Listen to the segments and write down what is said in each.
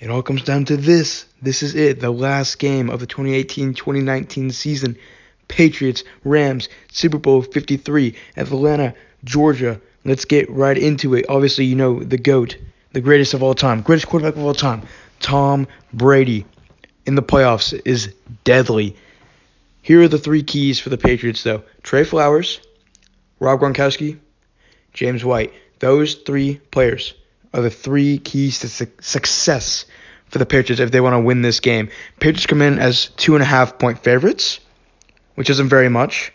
It all comes down to this. This is it, the last game of the 2018-2019 season. Patriots, Rams, Super Bowl 53, Atlanta, Georgia. Let's get right into it. Obviously, you know the GOAT, the greatest of all time, greatest quarterback of all time, Tom Brady in the playoffs is deadly. Here are the three keys for the Patriots, though Trey Flowers, Rob Gronkowski, James White. Those three players are the three keys to su- success for the Patriots if they want to win this game. Patriots come in as two and a half point favorites, which isn't very much.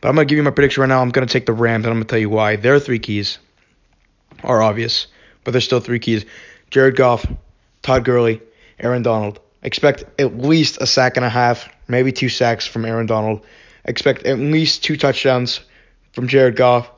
But I'm going to give you my prediction right now. I'm going to take the Rams, and I'm going to tell you why. Their three keys are obvious, but there's still three keys. Jared Goff, Todd Gurley, Aaron Donald. Expect at least a sack and a half, maybe two sacks from Aaron Donald. Expect at least two touchdowns from Jared Goff.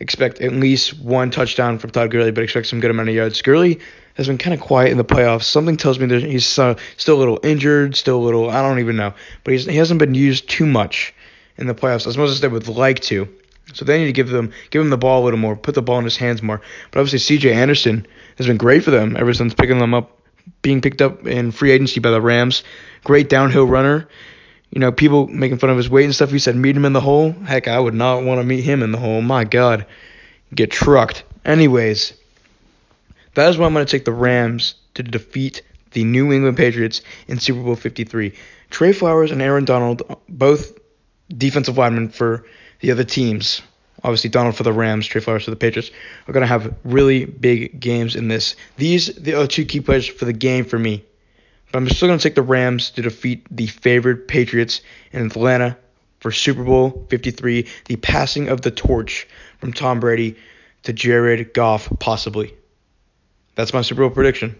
Expect at least one touchdown from Todd Gurley, but expect some good amount of yards. Gurley has been kind of quiet in the playoffs. Something tells me that he's uh, still a little injured, still a little, I don't even know. But he hasn't been used too much in the playoffs as much as they would like to. So they need to give them give him the ball a little more, put the ball in his hands more. But obviously CJ Anderson has been great for them ever since picking them up, being picked up in free agency by the Rams. Great downhill runner. You know, people making fun of his weight and stuff. He said meet him in the hole. Heck, I would not want to meet him in the hole. My God, get trucked. Anyways, that is why I'm going to take the Rams to defeat the New England Patriots in Super Bowl 53. Trey Flowers and Aaron Donald, both defensive linemen for the other teams. Obviously, Donald for the Rams, Trey Flowers for the Patriots, are going to have really big games in this. These the are two key players for the game for me. But I'm still going to take the Rams to defeat the favored Patriots in Atlanta for Super Bowl 53, the passing of the torch from Tom Brady to Jared Goff, possibly. That's my Super Bowl prediction.